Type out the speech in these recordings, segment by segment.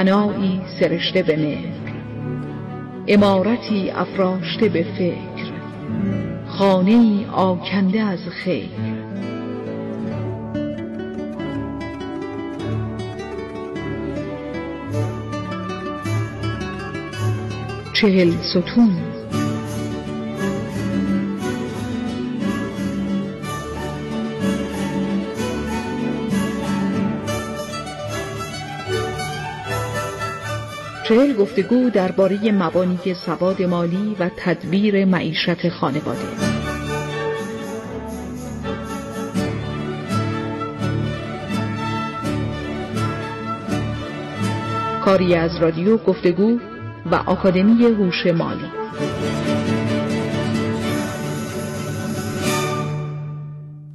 بنایی سرشته به مهر امارتی افراشته به فکر خانه آکنده از خیر. چهل ستون چهل گفتگو درباره مبانی سواد مالی و تدبیر معیشت خانواده. کاری از رادیو گفتگو و آکادمی هوش مالی.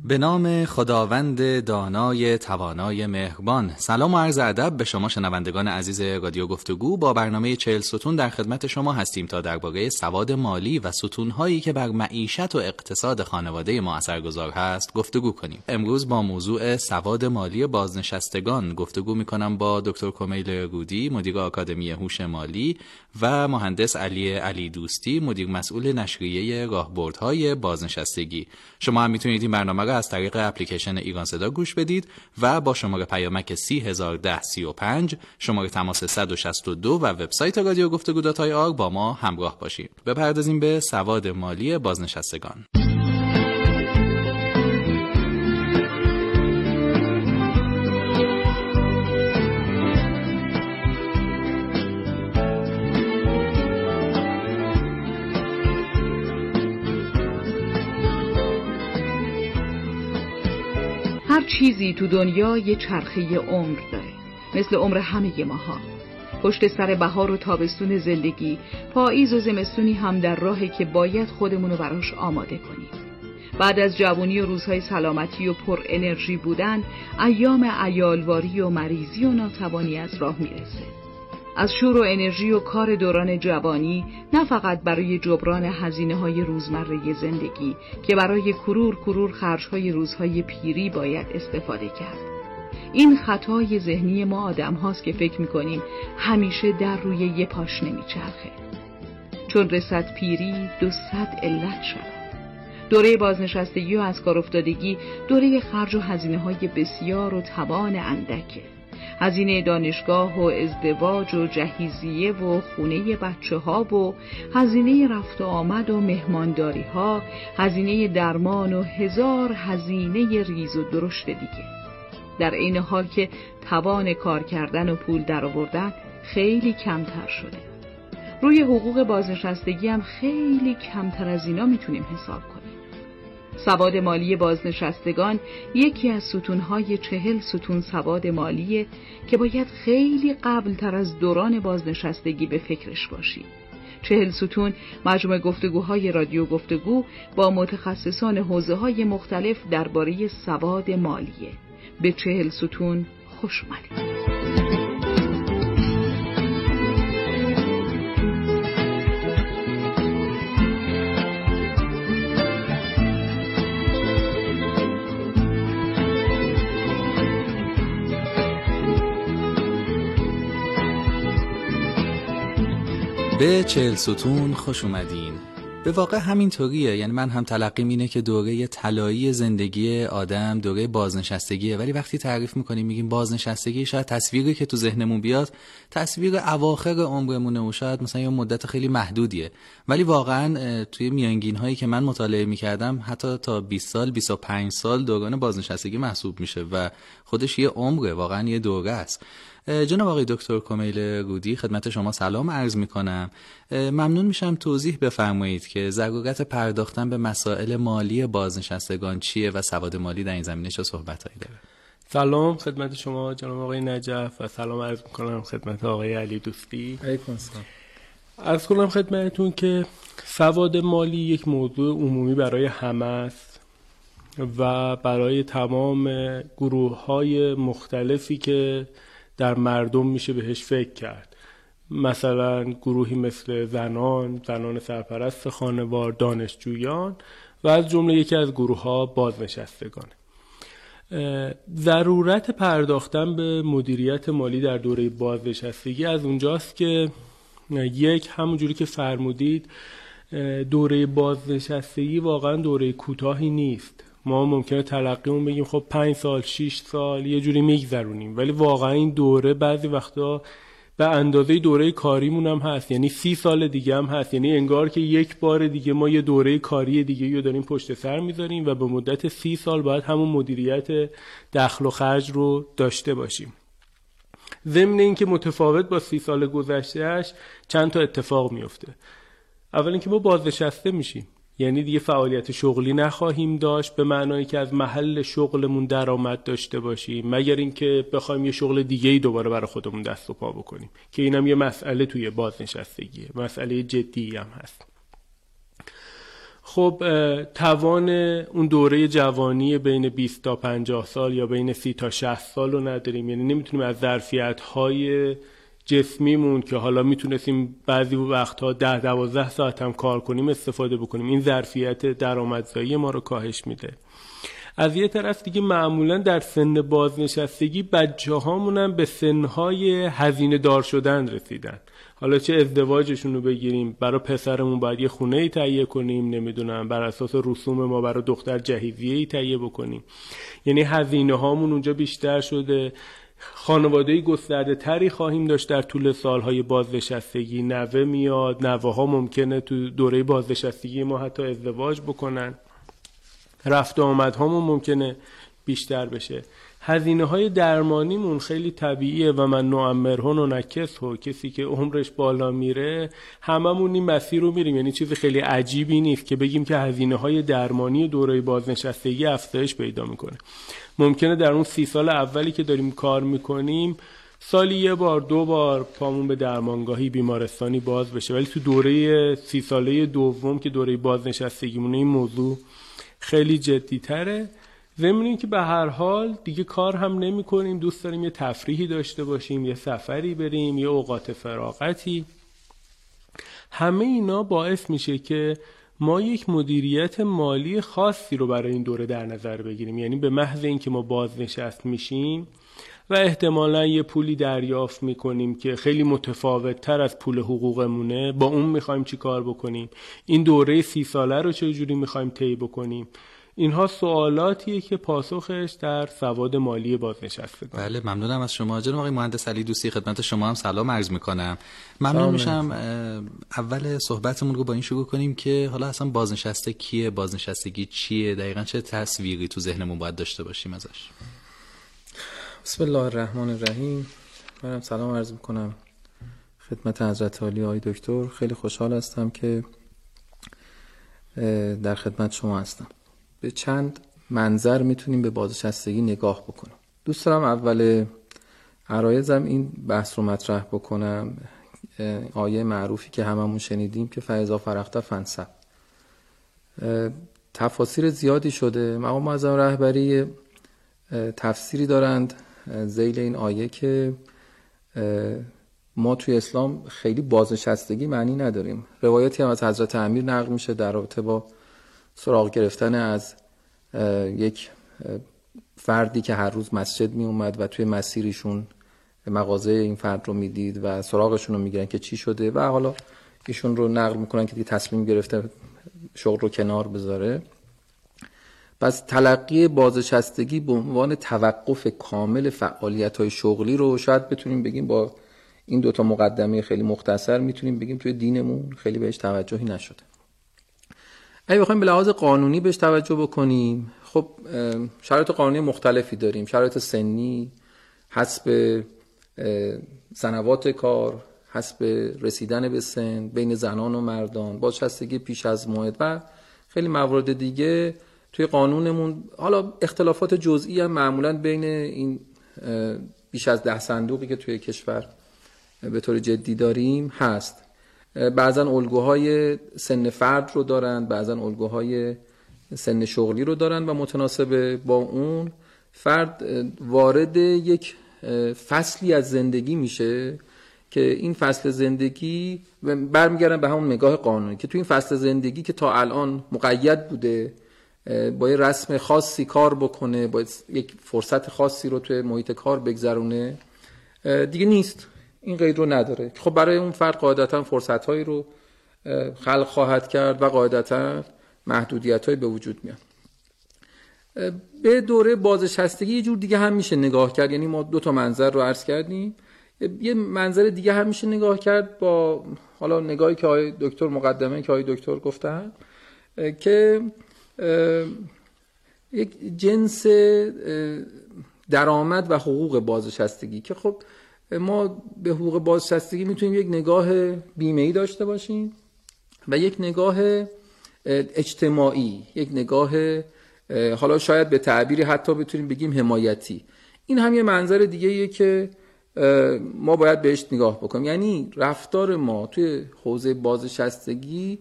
به نام خداوند دانای توانای مهربان. سلام و عرض ادب به شما شنوندگان عزیز رادیو گفتگو. با برنامه چهل ستون در خدمت شما هستیم تا درباره سواد مالی و ستونهایی که بر معیشت و اقتصاد خانواده ما اثرگذار هست گفتگو کنیم. امروز با موضوع سواد مالی بازنشستگان گفتگو می‌کنم با دکتر کمیل رودی مدیر آکادمی هوش مالی و مهندس علی علی دوستی مدیر مسئول نشریه راهبردهای بازنشستگی. شما هم می‌تونید این برنامه از طریق اپلیکیشن ایران صدا گوش بدید و با شماره پیامک 301035 شماره تماس 162 و وبسایت رادیو گفتگو با ما همراه باشید. بپردازیم به سواد مالی بازنشستگان. چیزی تو دنیا یه چرخه عمر داره. مثل عمر همه ماها. پشت سر بهار و تابستون زندگی پاییز و زمستونی هم در راهی که باید خودمون رو براش آماده کنیم. بعد از جوانی و روزهای سلامتی و پر انرژی بودن ایام ایالواری و مریضی و ناتوانی از راه می‌رسه. از شور و انرژی و کار دوران جوانی نه فقط برای جبران هزینه های روزمره زندگی که برای کرور کرور خرج های روزهای پیری باید استفاده کرد. این خطای ذهنی ما آدم هاست که فکر می‌کنیم همیشه در روی یه پاش نمیچرخه. چون رسد پیری دو صد علت شد دوره بازنشستگی و از کار افتادگی دوره خرج و هزینه های بسیار و توان اندکه. هزینه دانشگاه و ازدواج و جهیزیه و خونه بچه ها و هزینه رفت و آمد و مهمانداری ها هزینه درمان و هزار هزینه ریز و درشت دیگه. در عین حال که توان کار کردن و پول درآوردن خیلی کمتر شده. روی حقوق بازنشستگی هم خیلی کمتر از اینا می‌تونیم حساب کنیم. سواد مالی بازنشستگان یکی از ستونهای چهل ستون سواد مالیه که باید خیلی قبل تر از دوران بازنشستگی به فکرش باشی. چهل ستون مجموع گفتگوهای رادیو گفتگو با متخصصان حوزه های مختلف درباره سواد مالیه. به چهل ستون خوش اومدید. به چهل ستون خوش اومدین. به واقع همینطوریه. یعنی من هم تلقیم اینه که دوره طلایی زندگی آدم دوره بازنشستگیه. ولی وقتی تعریف می‌کنیم میگیم بازنشستگی شاید تصویری که تو ذهنمون بیاد تصویر اواخر عمرمونه و شاید مثلا یه مدت خیلی محدودیه. ولی واقعا توی میانگین هایی که من مطالعه می‌کردم حتی تا 20 سال 25 سال دوران بازنشستگی محسوب میشه و خودش یه عمره واقعا یه دوره است. جناب آقای دکتر کمیل رودی خدمت شما سلام عرض می کنم ممنون میشم توضیح بفرمایید که ضرورت پرداختن به مسائل مالی بازنشستگان چیه و سواد مالی در این زمینه چه صحبتهایی داره؟ سلام خدمت شما جناب آقای نجف و سلام عرض کنم خدمت آقای علی دوستی. عرض کنم خدمتتون که سواد مالی یک موضوع عمومی برای همه است و برای تمام گروه های مختلفی که در مردم میشه بهش فکر کرد. مثلا گروهی مثل زنان، زنان سرپرست خانوار، دانشجویان و از جمله یکی از گروه ها بازنشستگان ضرورت پرداختن به مدیریت مالی در دوره بازنشستگی از اونجاست که یک همونجوری که فرمودید دوره بازنشستگی واقعا دوره کوتاهی نیست. ما ممکنه تلقیمون بگیم خب پنج سال شیش سال یه جوری میگذرونیم. ولی واقعا این دوره بعضی وقتا به اندازه دوره کاریمون هم هست. یعنی سی سال دیگه هم هست. یعنی انگار که یک بار دیگه ما یه دوره کاری دیگه رو داریم پشت سر می‌ذاریم و به مدت سی سال باید همون مدیریت دخل و خرج رو داشته باشیم. ضمن اینکه متفاوت با سی سال گذشتهش چند تا اتفاق میفته اول اینکه ما بازنشسته میشیم. یعنی دیگه فعالیت شغلی نخواهیم داشت به معنایی که از محل شغلمون درآمد داشته باشیم مگر اینکه بخوایم یه شغل دیگه ای دوباره برای خودمون دست و پا بکنیم که اینم یه مسئله توی بازنشستگیه مسئله جدی هم هست. خب توان اون دوره جوانی بین 20 تا 50 سال یا بین 30 تا 60 سال رو نداریم یعنی نمی‌تونیم از ظرفیت های جسمیمون که حالا می‌تونستیم بعضی وقتها ده دوازده ساعت هم کار کنیم استفاده بکنیم. این ظرفیت درآمدزایی ما رو کاهش میده. از یه طرف دیگه معمولا در سن بازنشستگی بچه هامون به سنهای هزینه دار شدن رسیدن. حالا چه ازدواجشون رو بگیریم برای پسرمون باید یه خونه ای تهیه کنیم نمی‌دونم بر اساس رسوم ما برای دختر جهیزیه ای تهیه بکنیم. یعنی هزینه هامون اونجا بیشتر شده. خانواده گسترده تری خواهیم داشت در طول سالهای بازنشستگی. نوه میاد نوه ها ممکنه تو دوره بازنشستگی ما حتی ازدواج بکنن. رفت آمد همون ممکنه بیشتر بشه. هزینه های درمانیمون خیلی طبیعیه و من نوعمرهن و نکس کسی که عمرش بالا میره هممون این مسیر رو میریم. یعنی چیز خیلی عجیبی نیست که بگیم که هزینه های درمانی دوره بازنشستگی افزایش پیدا می‌کنه. ممکنه در اون سی سال اولی که داریم کار می‌کنیم سالی یه بار دو بار پامون به درمانگاهی بیمارستانی باز بشه. ولی تو دوره سی ساله دوم که دوره بازنشستگیمونه این موضوع خیلی جدی تره ضمن که به هر حال دیگه کار هم نمی کنیم دوست داریم یه تفریحی داشته باشیم یه سفری بریم یه اوقات فراغتی. همه اینا باعث میشه که ما یک مدیریت مالی خاصی رو برای این دوره در نظر بگیریم. یعنی به محض اینکه ما بازنشست میشیم و احتمالا یه پولی دریافت می‌کنیم که خیلی متفاوت تر از پول حقوقمونه با اون می‌خوایم چی کار بکنیم؟ این دوره سی ساله رو چجوری می‌خوایم طی بکنیم؟ اینها سوالاتیه که پاسخش در سواد مالی بازنشسته بله ممنونم از شما. جناب آقای مهندس علی دوستی خدمت شما هم سلام عرض می‌کنم. ممنون میشم. اول صحبتمون رو با این شروع کنیم که حالا اصلا بازنشسته کیه بازنشستگی چیه؟ دقیقا چه تصویری تو ذهنمون باید داشته باشیم ازش؟ بسم الله الرحمن الرحیم. منم سلام عرض می‌کنم خدمت حضرت عالی آقای دکتر. خیلی خوشحال هستم که در خدمت شما هستم. به چند منظر می‌تونیم به بازنشستگی نگاه بکنیم دوست دارم اول عرایزم این بحث رو مطرح بکنم. آیه معروفی که هممون شنیدیم که فیضا فرخته فنسب تفاسیر زیادی شده. مقام معظم رهبری تفسیری دارند زیل این آیه که ما توی اسلام خیلی بازنشستگی معنی نداریم. روایتی هم از حضرت امیر نقل میشه در رابطه با سراغ گرفتن از یک فردی که هر روز مسجد می اومد و توی مسیرشون مغازه این فرد رو می‌دید و سراغشون رو می‌گیرن که چی شده و حالا ایشون رو نقل می‌کنن که دیگه تصمیم گرفته شغل رو کنار بذاره. پس تلقی بازنشستگی به عنوان توقف کامل فعالیت های شغلی رو شاید بتونیم بگیم با این دوتا مقدمه خیلی مختصر می‌تونیم بگیم توی دینمون خیلی بهش توجهی نشده. اگه بخوایم به لحاظ قانونی بهش توجه بکنیم خب شرایط قانونی مختلفی داریم. شرایط سنی حسب سنوات کار حسب رسیدن به سن بین زنان و مردان بازنشستگی پیش از موعد و خیلی موارد دیگه توی قانونمون. حالا اختلافات جزئی هم معمولا بین این بیش از ده صندوقی که توی کشور به طور جدی داریم هست. بعضا الگوهای سن فرد رو دارن بعضا الگوهای سن شغلی رو دارن و متناسب با اون فرد وارد یک فصلی از زندگی میشه که این فصل زندگی برمیگردن به همون نگاه قانونی که تو این فصل زندگی که تا الان مقید بوده با یه رسم خاصی کار بکنه با یک فرصت خاصی رو توی محیط کار بگذرونه دیگه نیست. این قید رو نداره. خب برای اون فرد قاعدتا فرصت هایی رو خلق خواهد کرد و قاعدتا محدودیت به وجود میاد. به دوره بازنشستگی یه جور دیگه هم میشه نگاه کرد. یعنی ما دو تا منظر رو عرض کردیم. یه منظر دیگه هم میشه نگاه کرد با حالا نگاهی که آقای دکتر مقدمه که آقای دکتر گفتن که یک جنس درآمد و حقوق بازنشستگی که خب ما به حقوق بازنشستگی می‌تونیم یک نگاه بیمه ای داشته باشیم و یک نگاه اجتماعی یک نگاه حالا شاید به تعبیری حتی بتونیم بگیم حمایتی. این هم یه منظر دیگه که ما باید بهش نگاه بکنیم. یعنی رفتار ما توی حوزه بازنشستگی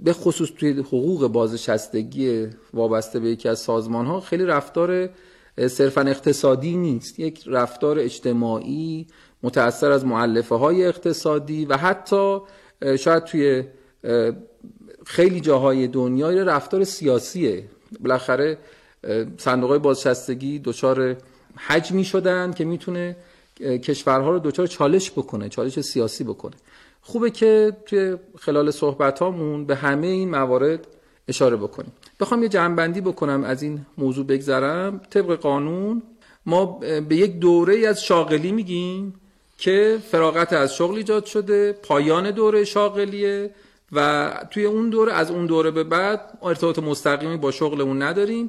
به خصوص توی حقوق بازنشستگی وابسته به یکی از سازمان ها خیلی رفتار صرفا اقتصادی نیست. یک رفتار اجتماعی متأثر از معلفه های اقتصادی و حتی شاید توی خیلی جاهای دنیا رفتار سیاسیه. بالاخره صندوق های بازنشستگی دچار حجمی شدن که می‌تونه کشورها رو دچار چالش بکنه چالش سیاسی بکنه. خوبه که توی خلال صحبت هامون به همه این موارد اشاره بکنیم. بخوام یه جنبندی بکنم از این موضوع بگذرم. طبق قانون ما به یک دوره از شاغلی میگیم که فراغت از شغل ایجاد شده پایان دوره شاغلیه و توی اون دوره از اون دوره به بعد ارتباط مستقیمی با شغلمون نداریم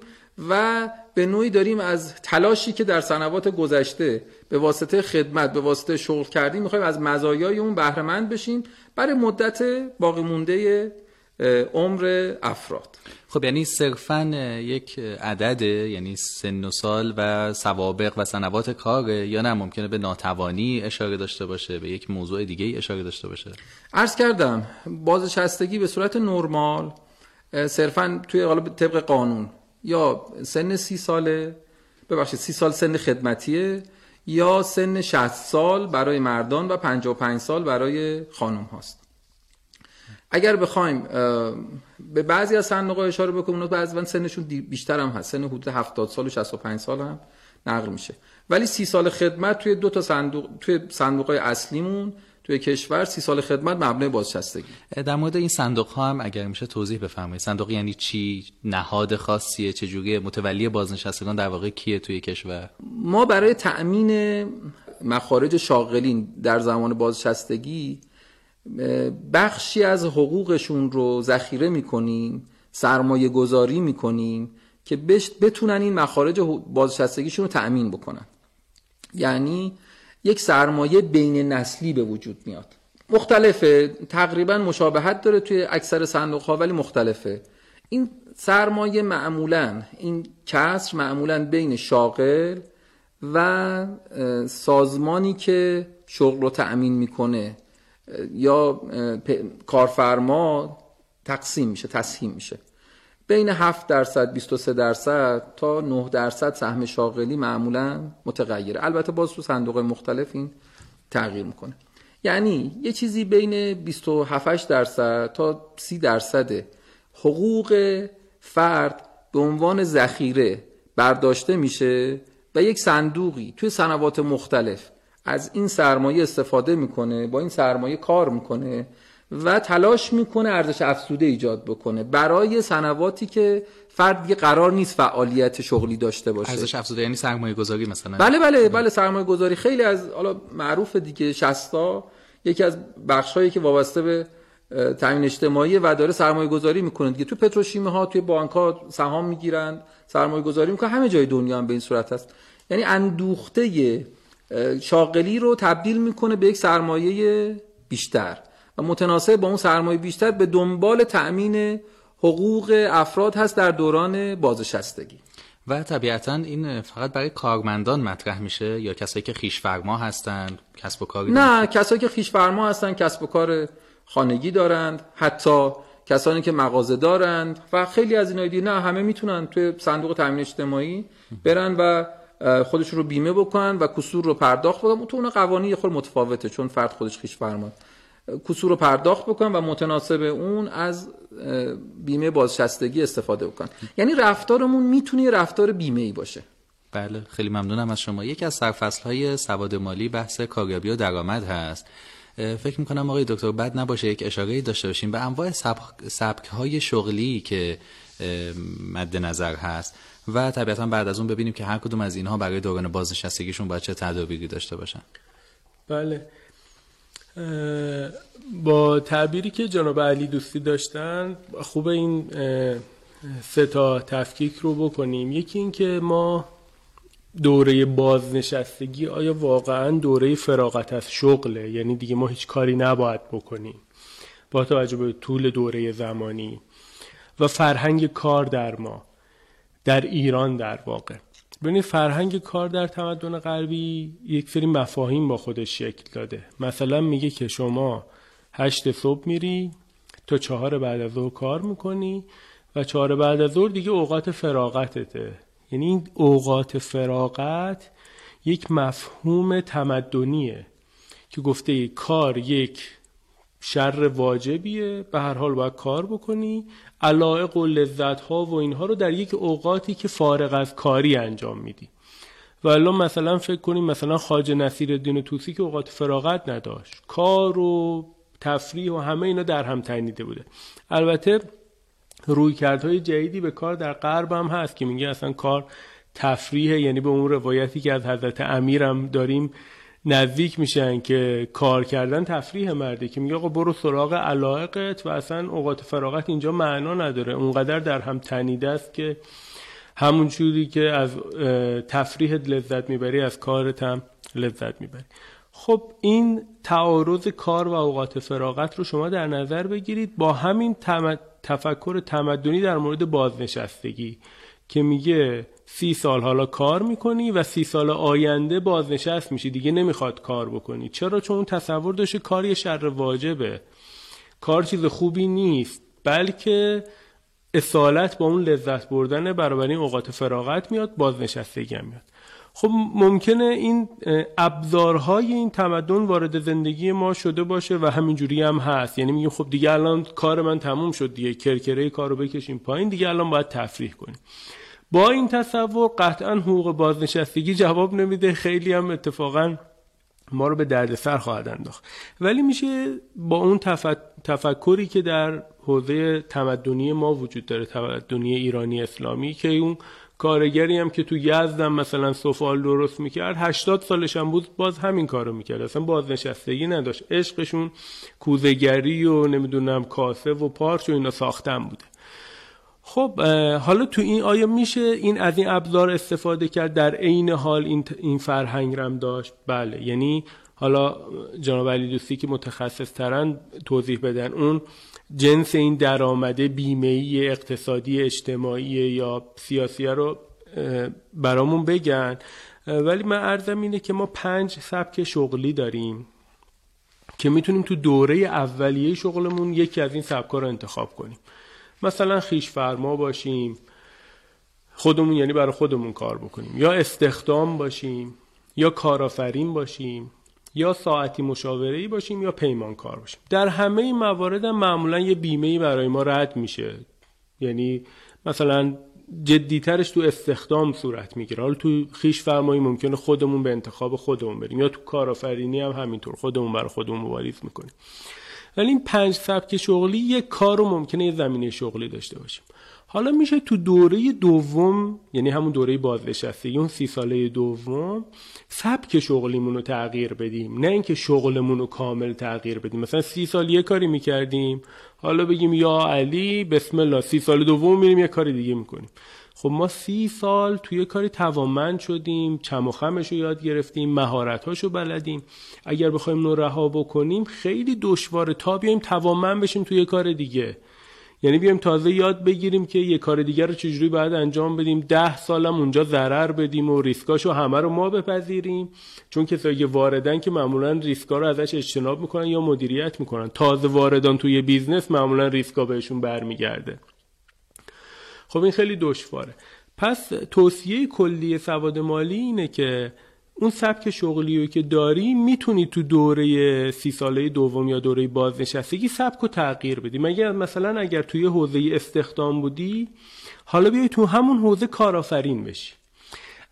و به نوعی داریم از تلاشی که در سنوات گذشته به واسطه خدمت به واسطه شغل کردیم می‌خوایم از مزایای اون بهره مند بشیم. برای مدت باقی مونده عمر افراد. خب یعنی صرفا یک عدد یعنی سن و سال و سوابق و سنوات کاره یا نه ممکنه به ناتوانی اشاره داشته باشه به یک موضوع دیگه اشاره داشته باشه؟ عرض کردم بازنشستگی به صورت نرمال صرفا توی حالا طبق قانون یا سن سی ساله ببخشید سی سال سن خدمتیه یا سن 60 سال برای مردان و 55 سال برای خانم هاست. اگر بخوایم به بعضی از صندوق اشاره بکنیم بعضی سنشون بیشتر هم هست. سن حدود 70 سال و 65 سال هم نقل میشه. ولی سی سال خدمت توی دو تا صندوق توی صندوق های اصلیمون توی کشور سی سال خدمت مبنای بازنشستگی. در مورد این صندوق ها هم اگر میشه توضیح بفرمایید. صندوق یعنی چی؟ نهاد خاصیه؟ چجوری متولی بازنشستگان در واقع کیه توی کشور؟ ما برای تأمین مخارج شاغلین در زمان بازنشستگی بخشی از حقوقشون رو ذخیره می‌کنیم سرمایه گذاری می‌کنیم که بتونن این مخارج بازنشستگیشون رو تأمین بکنن. یعنی یک سرمایه بین نسلی به وجود میاد. مختلفه. تقریبا مشابهت داره توی اکثر صندوق ها ولی مختلفه. این سرمایه معمولا این کسر معمولا بین شاغل و سازمانی که شغل رو تأمین می‌کنه یا کارفرما تقسیم میشه تسهیم میشه. بین 7 درصد 23 درصد تا 9 درصد سهم شاغلی معمولا متغیره. البته باز تو صندوق مختلف این تغییر می‌کنه. یعنی یه چیزی بین 27 درصد تا 30 درصد حقوق فرد به عنوان ذخیره برداشته میشه و یک صندوقی توی سنوات مختلف از این سرمایه استفاده می‌کنه با این سرمایه کار می‌کنه و تلاش می‌کنه ارزش افزوده ایجاد بکنه برای سنواتی که فرد دیگه قرار نیست فعالیت شغلی داشته باشه. ارزش افزوده یعنی سرمایه گذاری مثلا. بله بله بله سرمایه گذاری خیلی از حالا معروف دیگه شستا یکی از بخشهایی که وابسته به تامین اجتماعی و داره سرمایه گذاری می‌کنه دیگه. تو پتروشیمی ها توی بانک ها سهام می‌گیرند سرمایه گذاری می‌کنن همه جای دنیا هم به این صورت هست. یعنی اندوخته شاغلی رو تبدیل می‌کنه به یک سرمایه بیشتر و متناسب با اون سرمایه بیشتر به دنبال تأمین حقوق افراد هست در دوران بازنشستگی. و طبیعتا این فقط برای کارمندان مطرح میشه یا کسایی که خیش فرما هستند کسب و کاری نه کسایی که خیش فرما هستن کسب و کار خانگی دارند حتی کسانی که مغازه دارند و خیلی از اینایی نه همه می‌تونن توی صندوق تامین اجتماعی برن و خودشون رو بیمه بکنن و کسور رو پرداخت بکنن تو اون قوانین خود متفاوته چون فرد خودش خیش فرمان کسور رو پرداخت بکنن و متناسب اون از بیمه بازنشستگی استفاده بکنن یعنی رفتارمون می‌تونه رفتار بیمه ای باشه. بله خیلی ممنونم از شما. یکی از سرفصل های سواد مالی بحث کاریابی و درآمد هست. فکر می‌کنم آقای دکتر بد نباشه یک اشاره داشته باشیم. به انواع سبک های شغلی که مد نظر هست و طبیعتا بعد از اون ببینیم که هر کدوم از اینها برای دوران بازنشستگیشون باید چه تدابیری داشته باشن. بله. با تعبیری که جناب علی دوستی داشتن خوب این سه تا تفکیک رو بکنیم. یکی این که ما دوره بازنشستگی آیا واقعا دوره فراغت از شغله؟ یعنی دیگه ما هیچ کاری نباید بکنیم با توجه به طول دوره زمانی و فرهنگ کار در ما. در ایران در واقع. ببینید فرهنگ کار در تمدن غربی یک سری مفاهیم با خودش شکل داده. مثلا میگه که شما هشت صبح میری تا چهار بعد از ظهر کار می‌کنی و چهار بعد از ظهر دیگه اوقات فراغتته. یعنی این اوقات فراغت یک مفهوم تمدنیه که گفته کار یک شر واجبیه به هر حال باید کار بکنی علائق و لذت ها و اینها رو در یک اوقاتی که فارغ از کاری انجام میدی. و الان مثلا فکر کنیم مثلا خاج نصیر الدین توسی که اوقات فراغت نداشت کار و تفریح و همه اینا در هم تنیده بوده. البته روی کردهای جدیدی به کار در غرب هم هست که میگه اصلا کار تفریح یعنی به اون روایتی که از حضرت امیرم داریم نزدیک میشن که کار کردن تفریح مرده که میگه آقا برو سراغ علایقت و اصلا اوقات فراغت اینجا معنا نداره. اونقدر در هم تنیده است که همون جوری که از تفریح لذت می‌بری از کارت هم لذت می‌بری. خب این تعارض کار و اوقات فراغت رو شما در نظر بگیرید. با همین تفکر تمدنی در مورد بازنشستگی که میگه سی سال حالا کار می‌کنی و سی سال آینده بازنشست میشی. دیگه نمی‌خواد کار بکنی. چرا؟ چون اون تصور داشته کار یه شر واجبه. کار چیز خوبی نیست بلکه اصالت با اون لذت بردن برابر این اوقات فراغت میاد بازنشستگی هم میاد. خب ممکنه این ابزارهای این تمدن وارد زندگی ما شده باشه و همینجوری هم هست. یعنی میگیم خب دیگه الان کار من تموم شد دیگه کرکره کار رو بکشیم پایین دیگه الان باید تفریح کنیم. با این تصور قطعا حقوق بازنشستگی جواب نمیده. خیلی هم اتفاقا ما رو به دردسر خواهد انداخت. ولی میشه با اون تفکری که در حوزه تمدنی ما وجود داره تمدنی ایرانی اسلامی که اون کارگری هم که تو یزدم مثلا سفال درست می‌کرد 80 سالش هم بود باز همین کارو می‌کرد. اصلا بازنشستگی نداشت. عشقشون کوزگری و نمی‌دونم کاسه و پارچ و اینا ساختن بوده. خب حالا تو این آیا میشه این از این ابزار استفاده کرد در عین حال این, این فرهنگ رم داشت. بله یعنی حالا جناب علی دوستی که متخصص ترن توضیح بدن. اون جنس این درآمده بیمه‌ای اقتصادی اجتماعی یا سیاسی رو برامون بگن. ولی من عرضم اینه که ما پنج سبک شغلی داریم که می‌تونیم تو دوره اولیه شغلمون یکی از این سبکا رو انتخاب کنیم. مثلا خیش فرما باشیم. خودمون یعنی برای خودمون کار بکنیم. یا استخدام باشیم. یا کارآفرین باشیم. یا ساعتی مشاوره باشیم یا پیمانکار باشیم. در همه این موارد هم معمولا یه بیمه برای ما رد میشه. یعنی مثلا جدیترش تو استخدام صورت می‌گیره. حالا تو خیش فرمایی ممکنه خودمون به انتخاب خودمون بریم. یا تو کارآفرینی هم همینطور. خودمون برای خودمون مبارز می‌کنیم. ولی این پنج سبک شغلی یک کار رو ممکنه یه زمینه شغلی داشته باشیم حالا میشه تو دوره دوم یعنی همون دوره بازنشستگی اون سی ساله دوم سبک شغلیمون رو تغییر بدیم. نه اینکه شغلمون رو کامل تغییر بدیم. مثلا سی سال یه کاری می‌کردیم حالا بگیم یا علی بسم الله سی سال دوم میریم یه کاری دیگه می‌کنیم. خب ما سی سال توی کاری توانمند شدیم چم و خمش رو یاد گرفتیم مهارت رو بلدیم. اگر بخوایم اونو رها بکنیم خیلی دشواره. تا بیایم توانمند بشیم توی کار دیگه. یعنی بیایم تازه یاد بگیریم که یه کار دیگر رو چجوری باید انجام بدیم. ده سالم اونجا ضرر بدیم و ریسکاشو همه رو ما بپذیریم. چون کسایی که واردن که معمولا ریسکا رو ازش اجتناب می‌کنن یا مدیریت می‌کنن. تازه واردان توی business معمولا ریسکا بهشون برمیگرده. خب این خیلی دشواره. پس توصیه کلی سواد مالی اینه که اون سبک شغلی رو که داری می‌تونی تو دوره سی ساله دوم یا دوره بازنشستگی سبک رو تغییر بدی. مگر مثلا اگر توی حوزه استخدام بودی حالا بیای تو همون حوزه کارآفرین بشی.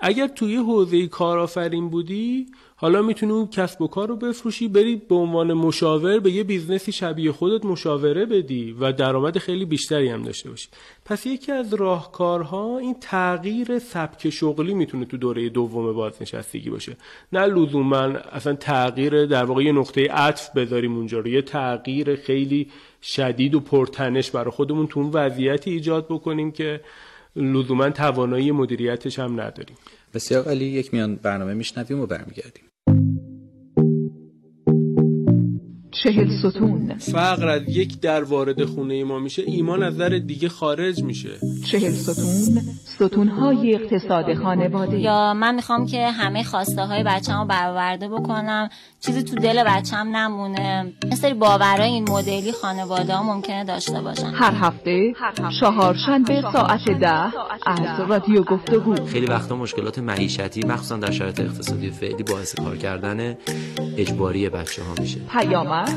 اگر توی حوزه کارآفرین بودی حالا می‌تونی اون کسب و کار رو بفروشی بری به عنوان مشاور به یه business ی شبیه خودت مشاوره بدی و درآمد خیلی بیشتری هم داشته باشی. پس یکی از راهکارها این تغییر سبک شغلی می‌تونه تو دوره دوم بازنشستگی باشه. نه لزوما اصلا تغییر در واقع یه نقطه عطف بذاریم اونجا رو یه تغییر خیلی شدید و پرتنش برای خودمون تو اون وضعیتی ایجاد بکنیم که لزوما توانایی مدیریتش هم نداریم. بسیار عالی. یک میان برنامه میشنویم و برمیگردیم. چهل ستون. فقر از یک در وارد خونه ما میشه ایمان از در دیگه خارج میشه. چهل ستون ستونهای اقتصاد خانواده. یا من می‌خوام که همه خواسته های بچه رو برآورده بکنم. چیزی تو دل بچم نمونه. مثل باورای این مدلی خانواده ها ممکنه داشته باشن. هر هفته چهارشنبه ساعت ده از رادیو گفتگو. خیلی وقتا مشکلات معیشتی مخصوصا در شرایط اقتصادی فعلی باعث کار کردن اجباری بچه ها میشه. پیامک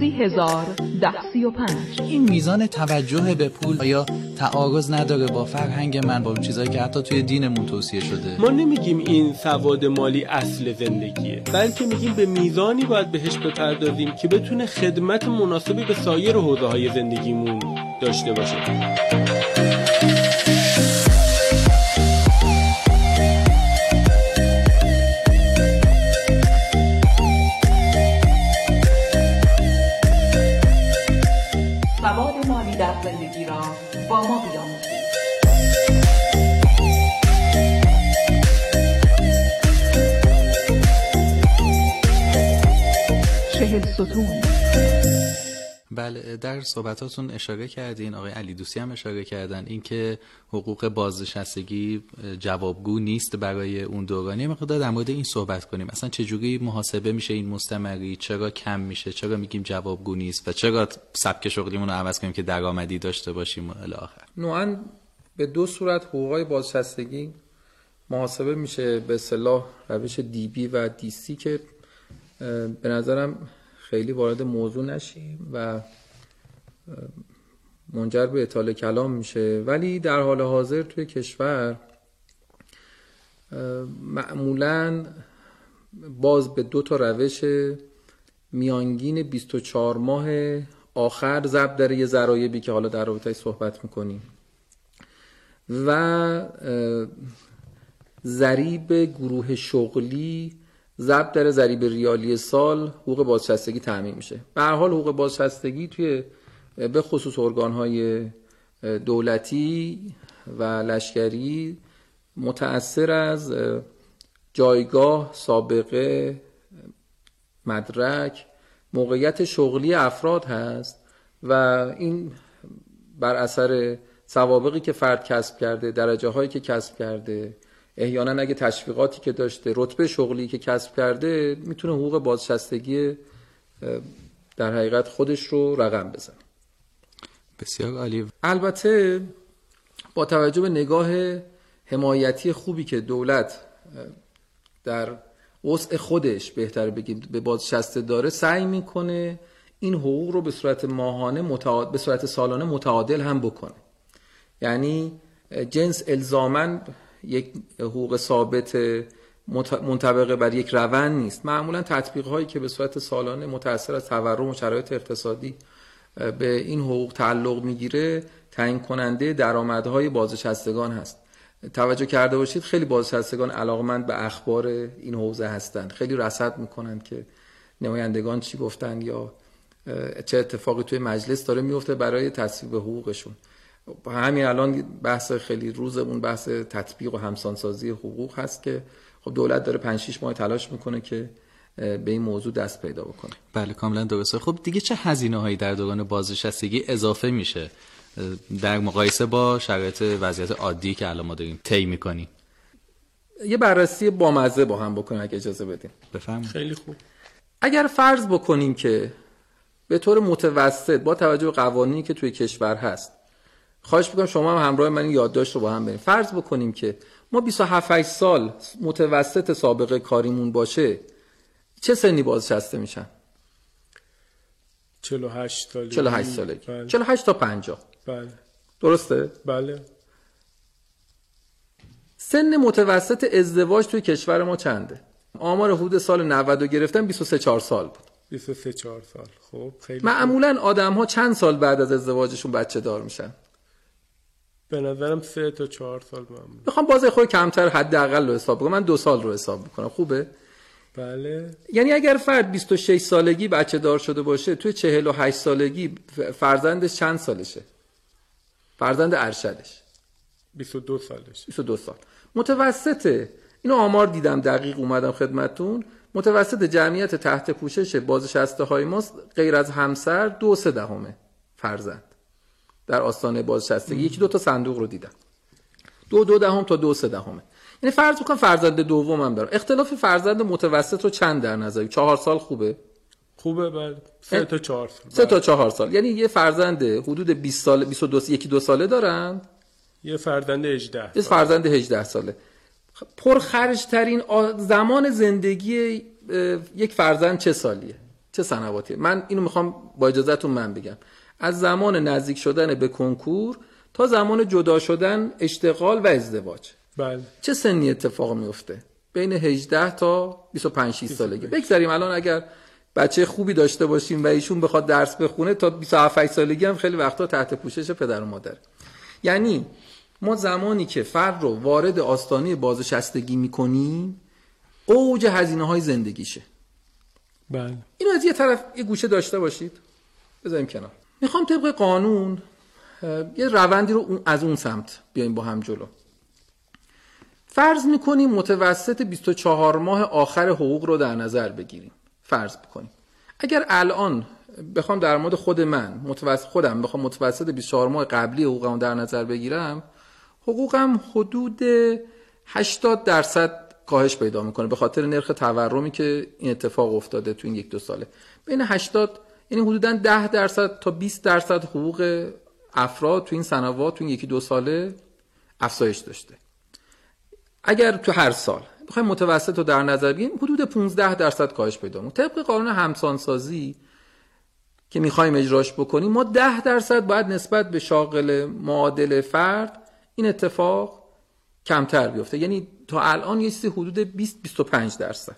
سی هزار ده سی و پنج. این میزان توجه به پول یا تعارض نداره با فرهنگ من با اون چیزایی که حتی توی دینمون توصیه شده؟ ما نمیگیم این سواد مالی اصل زندگیه بلکه میگیم به میزانی باید بهش بپردازیم که بتونه خدمت مناسبی به سایر حوزه های زندگیمون داشته باشه. بله در صحبتاتون اشاره کردین آقای علی دوستی هم اشاره کردن اینکه حقوق بازنشستگی جوابگو نیست برای اون دورانی. مقدار در مورد این صحبت کنیم. اصلا چجوری محاسبه میشه این مستمری؟ چرا کم میشه؟ چرا میگیم جوابگو نیست؟ و چرا سبک شغلیمون رو عوض کنیم که درآمدی داشته باشیم الی آخر؟ نوعا به دو صورت حقوقای بازنشستگی محاسبه میشه. به صلاح روش دی بی و دی سی که به نظرم خیلی وارد موضوع نشیم و منجر به اطاله کلام میشه. ولی در حال حاضر توی کشور معمولا باز به دو تا روش میانگین 24 ماه آخر ضرب در یه ضرایبی که حالا در رابطه صحبت می‌کنیم. و اه، ضریب گروه شغلی ضرب در ضریب ریالی سال حقوق بازنشستگی تعمین میشه. به هر حال حقوق بازنشستگی توی به خصوص ارگانهای دولتی و لشکری متأثر از جایگاه سابقه مدرک موقعیت شغلی افراد هست و این بر اثر سوابقی که فرد کسب کرده درجه هایی که کسب کرده احیانا اگه تشویقاتی که داشته رتبه شغلی که کسب کرده می‌تونه حقوق بازنشستگی در حقیقت خودش رو رقم بزنه. بسیار عالی. البته با توجه به نگاه حمایتی خوبی که دولت در وسع خودش بهتر بگیم به بازنشسته داره سعی می‌کنه این حقوق رو به صورت ماهانه متعادل به صورت سالانه متعادل هم بکنه. یعنی جنس الزامن یک حقوق ثابت منطبقه بر یک روند نیست. معمولا تطبیق هایی که به صورت سالانه متأثر از تورم و شرایط اقتصادی به این حقوق تعلق می‌گیره تعیین کننده درآمدهای بازنشستگان هست. توجه کرده باشید خیلی بازنشستگان علاقمند به اخبار این حوزه هستند. خیلی رصد می‌کنند که نمایندگان چی گفتن یا چه اتفاقی توی مجلس داره میفته برای تصویب حقوقشون. همین الان بحث خیلی روزمون بحث تطبیق و همسانسازی حقوق هست که خب دولت داره 5 6 ماه تلاش می‌کنه که به این موضوع دست پیدا بکنه. بله کاملا درسته. خب دیگه چه هزینه هایی در دوران بازنشستگی اضافه میشه؟ در مقایسه با شرایط وضعیت عادی که الان ما داریم طی می‌کنیم. یه بررسی بامزه با هم بکنیم اگه اجازه بدیم بفرمایید. خیلی خوب. اگر فرض بکنیم که به طور متوسط با توجه به قوانینی که توی کشور هست خواهش می‌کنم شما هم همراه من این یادداشت رو با هم بریم. فرض بکنیم که ما 27 سال متوسط سابقه کاریمون باشه چه سنی بازنشسته میشن؟ 48 سالگی. 48 سالگی. بله. 48 تا 50 بله. درسته؟ بله. سن متوسط ازدواج توی کشور ما چنده؟ آمار حدود سال 90 رو گرفتن 23 4 سال بود. 23 4 سال. خب خیلی. معمولا آدم ها چند سال بعد از ازدواجشون بچه دار میشن؟ به نظرم 3 تا 4 سال معمول می‌خوام باز خود کمتر حداقل رو حساب کنم من دو سال رو حساب می‌کنم. خوبه؟ بله. یعنی اگر فرد 26 سالگی بچه دار شده باشه توی 48 سالگی فرزندش چند سالشه؟ فرزند ارشدش. 22 سالش. 22 سال. متوسط اینو آمار دیدم دقیق اومدم خدمتتون. متوسط جمعیت تحت پوشش بازنشسته های ما غیر از همسر دو سه دهمه فرزند. در آستانه بازنشستگی. یکی دو تا صندوق رو دیدم. دو دو دهم تا دو سه دهمه. یعنی فرض کن فرزند دومم دارم. اختلاف فرزند متوسط رو چند در نظر؟ چهار سال خوبه؟ خوبه بله 3 تا 4 سال. سه. تا چهار سال. یعنی یه فرزند حدود 20 سال 22 یکی دو ساله دارن؟ یه فرزند 18 یه. فرزند 18 ساله. پرخرج ترین زمان زندگی یک فرزند چه سالیه؟ چه سنواتیه من اینو می‌خوام با اجازهتون من بگم. از زمان نزدیک شدن به کنکور تا زمان جدا شدن اشتغال و ازدواج. بله. چه سنی اتفاق میفته بین 18 تا 25 6 سالگی. بگذاریم الان اگر بچه خوبی داشته باشیم و ایشون بخواد درس بخونه تا 27 8 سالگی هم خیلی وقتا تحت پوشش پدر و مادر. یعنی ما زمانی که فرد رو وارد آستانه بازنشستگی می‌کنیم اوج هزینه های زندگیشه. بله. اینو از یه طرف یه گوشه داشته باشید. بذاریم کنار. می‌خوام طبق قانون یه روندی رو از اون سمت بیایم با هم جلو. فرض می‌کنیم متوسط 24 ماه آخر حقوق رو در نظر بگیریم. فرض بکنیم. اگر الان بخوام در مورد خود من متوسط خودم بخوام متوسط 24 ماه قبلی حقوقم در نظر بگیرم حقوقم حدود 80 درصد کاهش پیدا می‌کنه به خاطر نرخ تورمی که این اتفاق افتاده تو این یک دو ساله. بین 80 یعنی حدودا 10 درصد تا 20 درصد حقوق افراد تو این سنوات تو این یکی دو ساله افزایش داشته. اگر تو هر سال بخوایم متوسط رو در نظر بگیریم حدود 15 درصد کاهش پیدا می‌کنه. طبق قانون همسانسازی که می‌خوایم اجراش بکنیم ما 10 درصد باید نسبت به شاغل معادل فرد این اتفاق کمتر بیفته. یعنی تا الان یه چیزی حدود 20 25 درصد.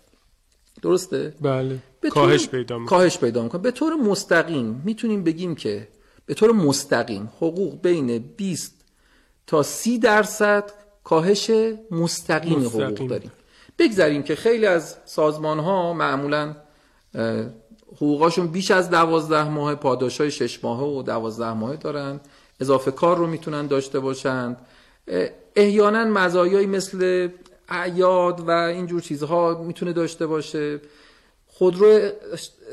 درسته؟ بله. به کاهش پیدا می‌کنه. کاهش پیدا می‌کنه. به طور مستقیم می‌تونیم بگیم که به طور مستقیم حقوق بین 20 تا 30 درصد کاهش مستقیم حقوق مستقیم. داریم. بگذاریم که خیلی از سازمان ها معمولا حقوقاشون بیش از دوازده ماه پاداش های شش ماهه و دوازده ماهه دارن. اضافه کار رو می‌تونن داشته باشند. احیانا مزایایی مثل اعیاد و اینجور چیزها می‌تونه داشته باشه. خودرو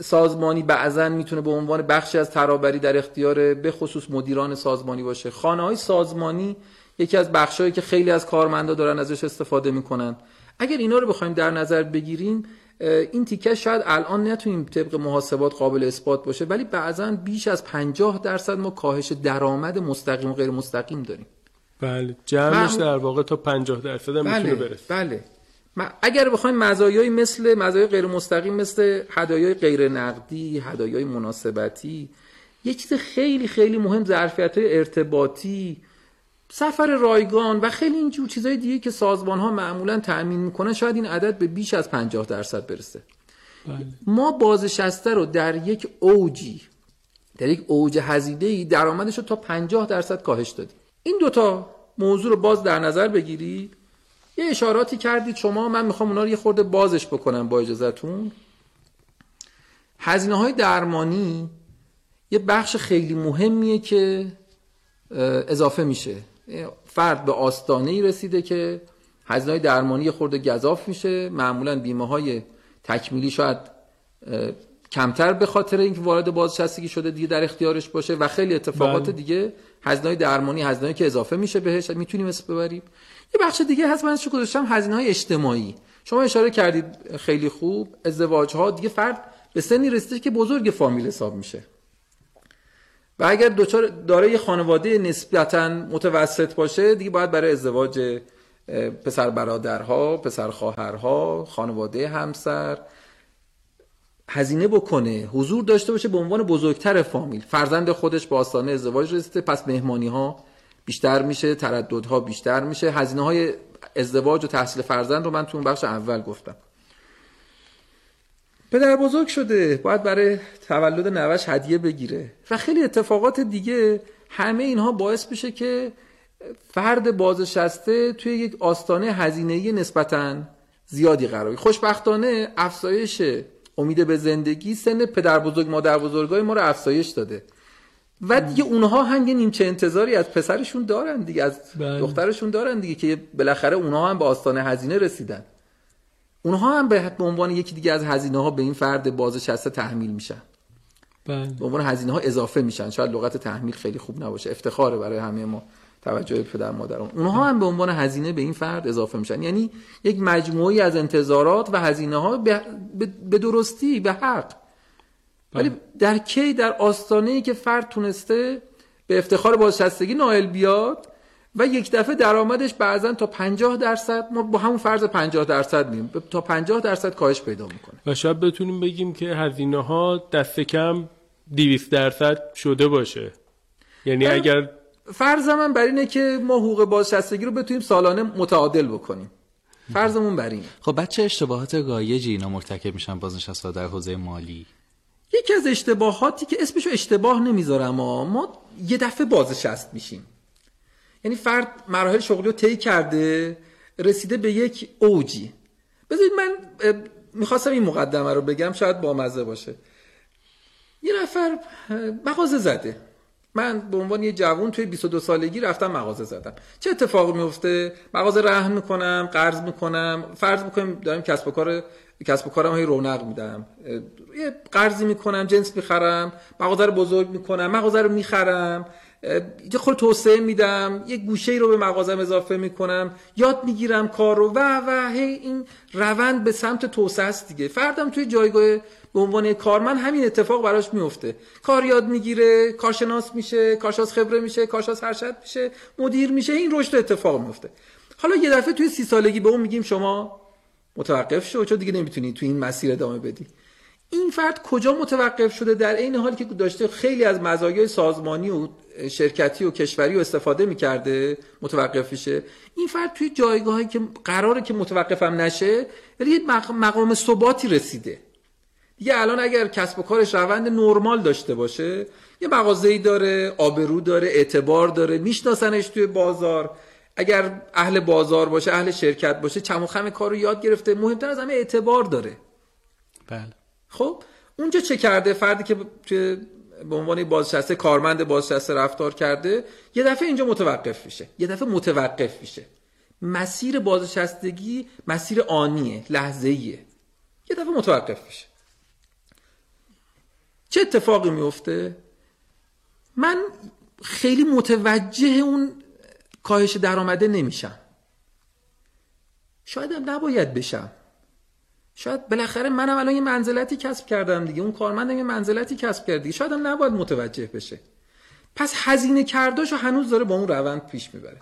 سازمانی بعضا می‌تونه به عنوان بخشی از ترابری در اختیار به خصوص مدیران سازمانی باشه. خانه های سازمانی یکی از بخشهایی که خیلی از کارمندا دارن ازش استفاده می‌کنن. اگر اینا رو بخوایم در نظر بگیریم این تیکه شاید الان نتونیم طبق محاسبات قابل اثبات باشه ولی بعضا بیش از 50 درصد ما کاهش درآمد مستقیم و غیر مستقیم داریم. بله جمعش در واقع تا 50 درصد هم می‌تونه برسه. بله. اگر بخوایم مزایایی مثل مزایای غیر مستقیم مثل هدایای غیر نقدی هدایای مناسبتی یه چیز خیلی خیلی مهم ظرفیت های ارتباطی سفر رایگان و خیلی اینجور چیزهای دیگه که سازمان ها معمولا تأمین می‌کنن شاید این عدد به بیش از 50 درصد برسه. بله. ما بازنشسته رو در یک اوجی در یک اوج هزینه ای درآمدش رو تا 50 درصد کاهش دادیم. این دوتا موضوع رو باز در نظر بگیرید یه اشاراتی کردید شما من می‌خوام اونا رو یه خورده بازش بکنم با اجازهتون. هزینه های درمانی یه بخش خیلی مهمیه که اضافه میشه. فرد به آستانه ای رسیده که هزینه های درمانی خورده گذاف میشه. معمولا بیمه های تکمیلی شاید کمتر به خاطر اینکه وارد بازنشستگی شده دیگه در اختیارش باشه و خیلی اتفاقات بله. دیگه هزینه های درمانی هزینه که اضافه میشه بهش می‌تونیم اسم ببریم. یه بخش دیگه هست من چه گذاشتم هزینه های اجتماعی. شما اشاره کردید خیلی خوب ازدواج ها دیگه فرد به سنی رسیده که بزرگ فامیل حساب میشه. و اگر دچار داره یه خانواده نسبتا متوسط باشه دیگه باید برای ازدواج پسر برادرها پسر خواهرها خانواده همسر هزینه بکنه حضور داشته باشه به عنوان بزرگتر فامیل. فرزند خودش با آستانه ازدواج رسیده پس مهمانی ها بیشتر میشه ترددها بیشتر میشه. هزینه های ازدواج و تحصیل فرزند رو من تو اون بخش اول گفتم. پدر بزرگ شده باید برای تولد نوش هدیه بگیره. و خیلی اتفاقات دیگه همه اینها باعث میشه که فرد بازنشسته توی یک آستانه هزینه‌ای نسبتا زیادی قرار خوشبختانه افزایش امید به زندگی سن پدر بزرگ مادر بزرگای ما رو افزایش داده. و دیگه اونها هم یه نیمچه انتظاری از پسرشون دارن دیگه از بله. دخترشون دارن دیگه که بالاخره اونها هم به آستانه هزینه رسیدن. اونها هم به عنوان یکی دیگه از هزینه ها به این فرد بازنشسته تحمیل میشن. بله. به عنوان هزینه ها اضافه میشن. شاید لغت تحمیل خیلی خوب نباشه. افتخاره برای همه ما. توجه پدر مادران. اونها هم به عنوان هزینه به این فرد اضافه میشن. یعنی یک مجموعی از انتظارات و هزینه ها به درستی به حق. ولی بله. در کی در آستانه ای که فرد تونسته به افتخار بازنشستگی نائل بیاد و یک دفعه درآمدش بعضا تا 50 درصد ما با همون فرض 50 درصد مییم تا 50 درصد کاهش پیدا می‌کنه. و شاید بتونیم بگیم که هزینه ها دست کم 200 درصد شده باشه. یعنی اگر فرض من بر اینه که ما حقوق بازنشستگی رو بتونیم سالانه متعادل بکنیم. فرضمون بر اینه. خب بچه اشتباهات رایجی اینا مرتکب میشن بازنشسته در حوزه مالی. یکی از اشتباهاتی که اسمشو اشتباه نمی‌ذارم ما ما یه دفعه بازنشست میشیم. یعنی فرد مراحل شغلی رو طی کرده رسیده به یک اوجی. بذارید من می‌خواستم این مقدمه رو بگم شاید با مزه باشه. یه نفر مغازه زده. من به عنوان یه جوون توی 22 سالگی رفتم مغازه زدم. چه اتفاقی میفته مغازه رهن می‌کنم قرض می‌کنم. فرض می‌کنم دارم کسب و کار کسب و کارم هی رونق میدم. یه قرضی می‌کنم جنس می‌خرم مغازه رو بزرگ می‌کنم مغازه رو می‌خرم یه خود توسعه میدم یه گوشه ای رو به مغازم اضافه می‌کنم یاد می‌گیرم کار رو و و هی این روند به سمت توسعه است دیگه. فردم توی جایگاه به عنوان کارمند همین اتفاق براش میفته کار یاد می‌گیره کارشناس میشه کارشناس خبره میشه کارشناس ارشد میشه مدیر میشه این رشد اتفاق میفته حالا یه دفعه توی سی سالگی به اون میگیم شما متوقف شو چون دیگه نمی‌تونی توی این مسیر ادامه بدی. این فرد کجا متوقف شده؟ در عین حالی که داشته خیلی از مزایای سازمانی و شرکتی و کشوری و استفاده می‌کرده متوقف میشه. این فرد توی جایگاهی که قراره که متوقفم نشه ولی یه مقام ثباتی رسیده. دیگه الان اگر کسب و کارش روند نرمال داشته باشه یه مغازه‌ای داره آبرو داره اعتبار داره میشناسنش توی بازار. اگر اهل بازار باشه اهل شرکت باشه چم و خم کار رو یاد گرفته مهمتر از همه اعتبار داره. بله. خب اونجا چه کرده؟ فردی که به عنوان بازنشسته کارمند بازنشسته رفتار کرده یه دفعه اینجا متوقف میشه. یه دفعه متوقف میشه. مسیر بازنشستگی مسیر آنیه لحظه‌ایه. یه دفعه متوقف میشه. چه اتفاقی میفته؟ من خیلی متوجه اون کاهش درآمده نمیشم. شاید هم نباید بشم. شاید بالاخره منم الان یه منزلتی کسب کردم دیگه. اون کارمندم یه منزلتی کسب کرد دیگه. شاید هم نباید متوجه بشه. پس هزینه کرداشو هنوز داره با اون روند پیش می‌بره.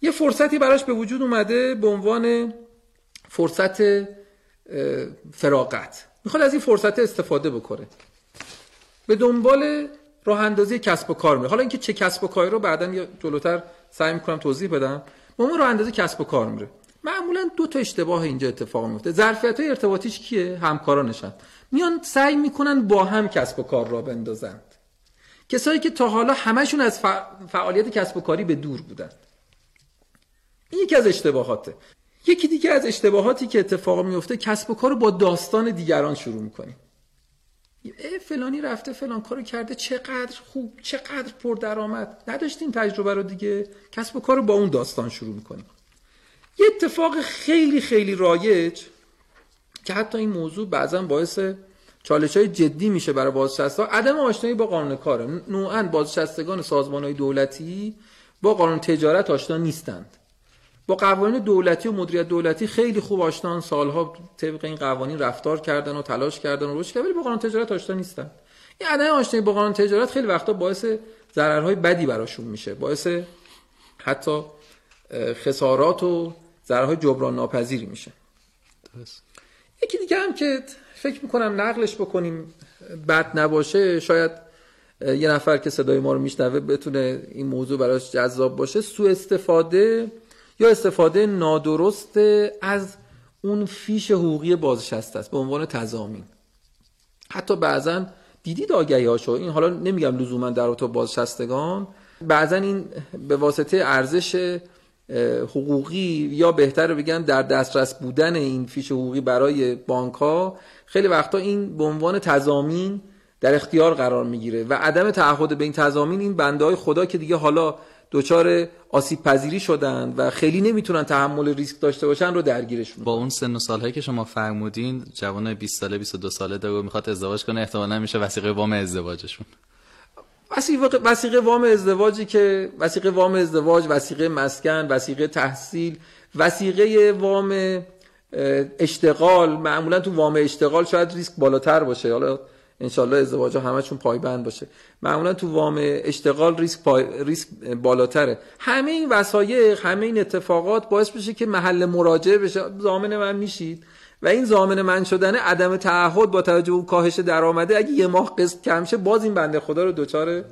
یه فرصتی براش به وجود اومده به عنوان فرصت فراغت. می‌خواد از این فرصت استفاده بکنه. به دنبال راه اندازی کسب و کار میره حالا اینکه چه کسب و کاری رو بعدا یا جلوتر سعی می‌کنم توضیح بدم. با راه اندازی کسب و کار میره. معمولا دو تا اشتباه اینجا اتفاق میفته ظرفیت های ارتباطیش کیه؟ همکارانشن. میان سعی می‌کنن با هم کسب و کار را بندازند کسایی که تا حالا همشون از فعالیت کسب و کاری به دور بودن. این یکی از اشتباهاته. یکی دیگه از اشتباهاتی که اتفاق میفته کسب و کار رو با داستان دیگران شروع می‌کنیم. فلانی رفته فلان کارو کرده چقدر خوب چقدر پردرآمد. نداشتیم تجربه رو دیگه. کسب و کار با اون داستان شروع می‌کنیم. یه اتفاق خیلی خیلی رایج که حتی این موضوع بعضا باعث چالش های جدی میشه برای بازنشسته. عدم آشنایی با قانون کاره. نوعا بازنشستگان سازمان های دولتی با قانون تجارت آشنا نیستند. با قوانین دولتی و مدیریت دولتی خیلی خوب آشنان سالها طبق این قوانین رفتار کردن و تلاش کردن و رشد کردن. ولی با قانون تجارت آشنا نیستن. این عدم آشنایی با قانون تجارت خیلی وقتا باعث ضررهای بدی براشون میشه. باعث حتی خسارات و ضررهای جبران ناپذیری میشه یکی دیگه هم که فکر می‌کنم نقلش بکنیم بد نباشه شاید یه نفر که صدای ما رو میشنوه بتونه این موضوع براش جذاب باشه. سو استفاده یا استفاده نادرست از اون فیش حقوقی بازنشسته است به عنوان تضامین. حتی بعضا دیدید آگهی هاشو این حالا نمیگم لزوما در رابطه بازنشستگان. بعضا این به واسطه ارزش حقوقی یا بهتر بگم در دسترس بودن این فیش حقوقی برای بانک ها خیلی وقتا این به عنوان تضامین در اختیار قرار می‌گیره. و عدم تعهد به این تضامین این بنده های خدا که دیگه حالا دچار آسیب پذیری شدن و خیلی نمی‌تونن تحمل ریسک داشته باشن رو درگیرشون. با اون سن و سالهایی که شما فرمودین جوان 20 ساله 22 ساله داره می‌خواد ازدواج کنه احتمالاً میشه وثیقه وام ازدواجشون. وسیقه وسیقه وام ازدواجی که وسیقه وام ازدواج وسیقه مسکن وسیقه تحصیل وسیقه وام اشتغال. معمولا تو وام اشتغال شاید ریسک بالاتر باشه. حالا انشالله ازدواج ها همشون پایبند باشه. معمولا تو وام اشتغال ریسک, پای... ریسک بالاتره. همه این وسایق همه این اتفاقات باعث بشه که محل مراجعه بشه. زامن من میشید. و این زامن من شدن عدم تعهد با توجه به کاهش درآمده اگه یه ماه قسط کم شه باز این بنده خدا رو دوچار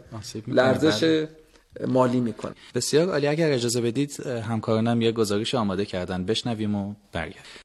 لرزش بله. مالی می‌کنه. بسیار عالی. اگر اجازه بدید همکارانم یه گزارش آماده کردن. بشنویم و برگردیم.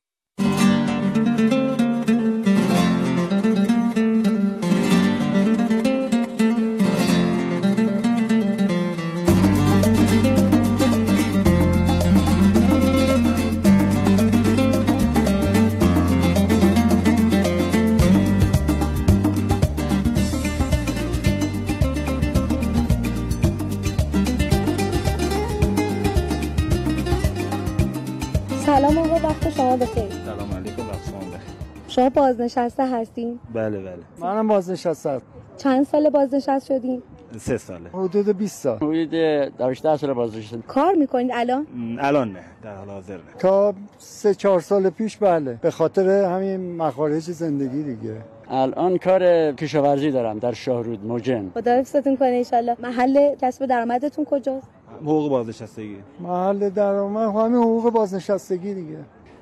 شما بازنشسته هستین؟ بله بله. منم بازنشسته چند سال بازنشسته شدین؟ سه ساله. حدود 20 سال. حدود 18 سال بازنشسته. کار می‌کنید الان؟ الان نه در حال حاضر نه. تا سه چهار سال پیش بله. به خاطر همین مخارج زندگی دیگه. الان کار کشاورزی دارم در شاهرود موجن. خدا حفظتون کنه انشالله. محل کسب درآمدتون کجاست؟ حقوق بازنشستگی. محل درآمد همین حقوق بازنشستگی دیگه.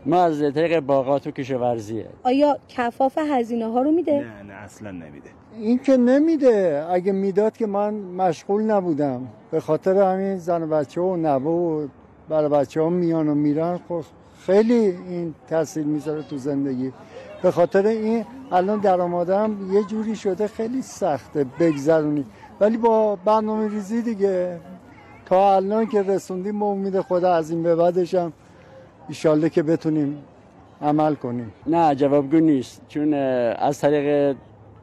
ما از طریق باغات و کشاورزیه آیا کفاف هزینه ها رو میده؟ نه نه اصلا نمیده. این که نمیده. اگه می‌داد که من مشغول نبودم. به خاطر همین زن بچه و نبو و برای بچه ها میان و میرن. خب خیلی این تاثیر می‌ذاره تو زندگی. به خاطر این الان درآمدم یه جوری شده خیلی سخته. بگذرونی. ولی با برنامه ریزی دیگه. تا الان که رسوندیم با امید خدا از این به بعدشم. ایشالله که بتونیم عمل کنیم. نه جوابگو نیست. چون از طریق